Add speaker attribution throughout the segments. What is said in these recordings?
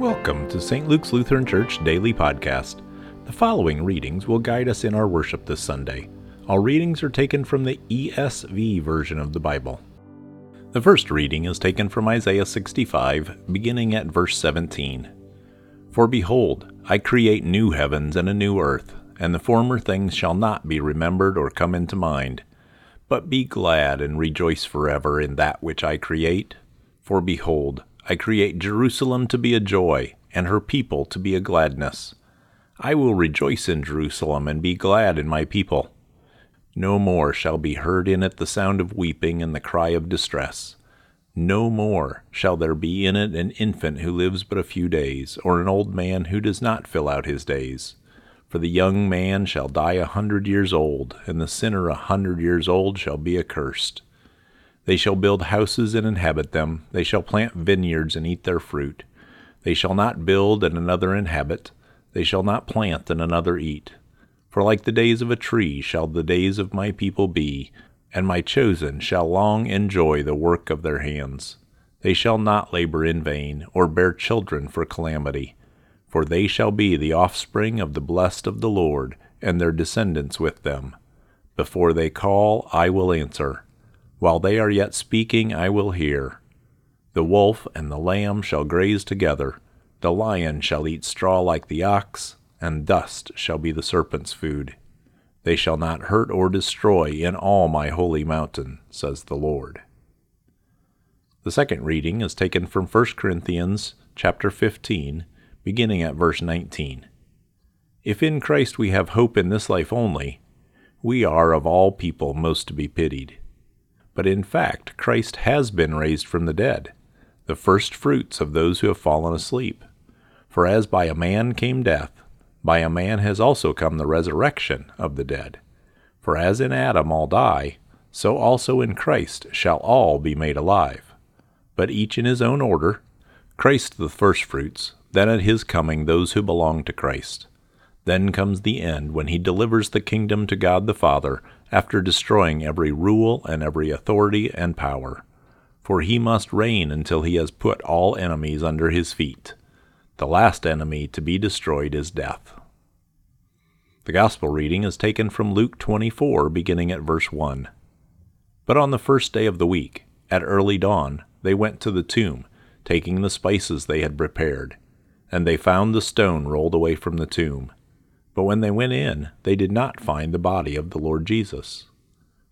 Speaker 1: Welcome to St. Luke's Lutheran Church Daily Podcast. The following readings will guide us in our worship this Sunday. All readings are taken from the ESV version of the Bible. The first reading is taken from Isaiah 65, beginning at verse 17. For behold, I create new heavens and a new earth, and the former things shall not be remembered or come into mind. But be glad and rejoice forever in that which I create. For behold, I create Jerusalem to be a joy, and her people to be a gladness. I will rejoice in Jerusalem and be glad in my people. No more shall be heard in it the sound of weeping and the cry of distress. No more shall there be in it an infant who lives but a few days, or an old man who does not fill out his days. For the young man shall die a hundred years old, and the sinner a hundred years old shall be accursed. They shall build houses and inhabit them. They shall plant vineyards and eat their fruit. They shall not build and another inhabit. They shall not plant and another eat. For like the days of a tree shall the days of my people be, and my chosen shall long enjoy the work of their hands. They shall not labor in vain, or bear children for calamity. For they shall be the offspring of the blessed of the Lord, and their descendants with them. Before they call, I will answer. While they are yet speaking, I will hear. The wolf and the lamb shall graze together, the lion shall eat straw like the ox, and dust shall be the serpent's food. They shall not hurt or destroy in all my holy mountain, says the Lord. The second reading is taken from 1 Corinthians chapter 15, beginning at verse 19. If in Christ we have hope in this life only, we are of all people most to be pitied. But in fact, Christ has been raised from the dead, the first fruits of those who have fallen asleep. For as by a man came death, by a man has also come the resurrection of the dead. For as in Adam all die, so also in Christ shall all be made alive. But each in his own order Christ the firstfruits, then at his coming those who belong to Christ. Then comes the end when he delivers the kingdom to God the Father after destroying every rule and every authority and power. For he must reign until he has put all enemies under his feet. The last enemy to be destroyed is death. The Gospel reading is taken from Luke 24, beginning at verse 1. But on the first day of the week, at early dawn, they went to the tomb, taking the spices they had prepared. And they found the stone rolled away from the tomb. But when they went in, they did not find the body of the Lord Jesus.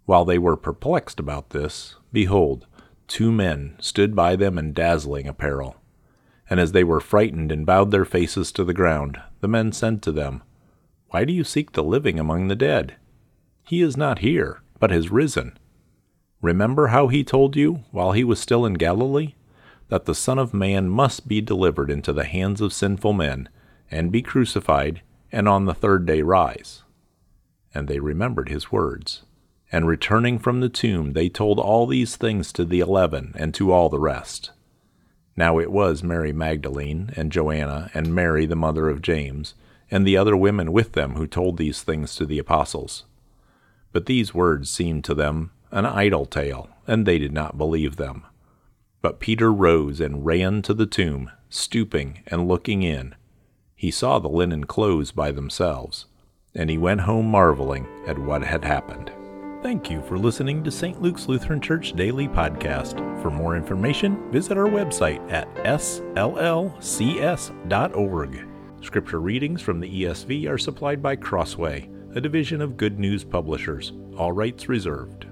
Speaker 1: While they were perplexed about this, behold, two men stood by them in dazzling apparel. And as they were frightened and bowed their faces to the ground, the men said to them, Why do you seek the living among the dead? He is not here, but has risen. Remember how he told you, while he was still in Galilee, that the Son of Man must be delivered into the hands of sinful men, and be crucified, and on the third day rise. And they remembered his words. And returning from the tomb, they told all these things to the eleven and to all the rest. Now it was Mary Magdalene, and Joanna, and Mary the mother of James, and the other women with them who told these things to the apostles. But these words seemed to them an idle tale, and they did not believe them. But Peter rose and ran to the tomb, stooping and looking in he saw the linen clothes by themselves, and he went home marveling at what had happened. Thank you for listening to St. Luke's Lutheran Church Daily Podcast. For more information, visit our website at sllcs.org. Scripture readings from the ESV are supplied by Crossway, a division of Good News Publishers. All rights reserved.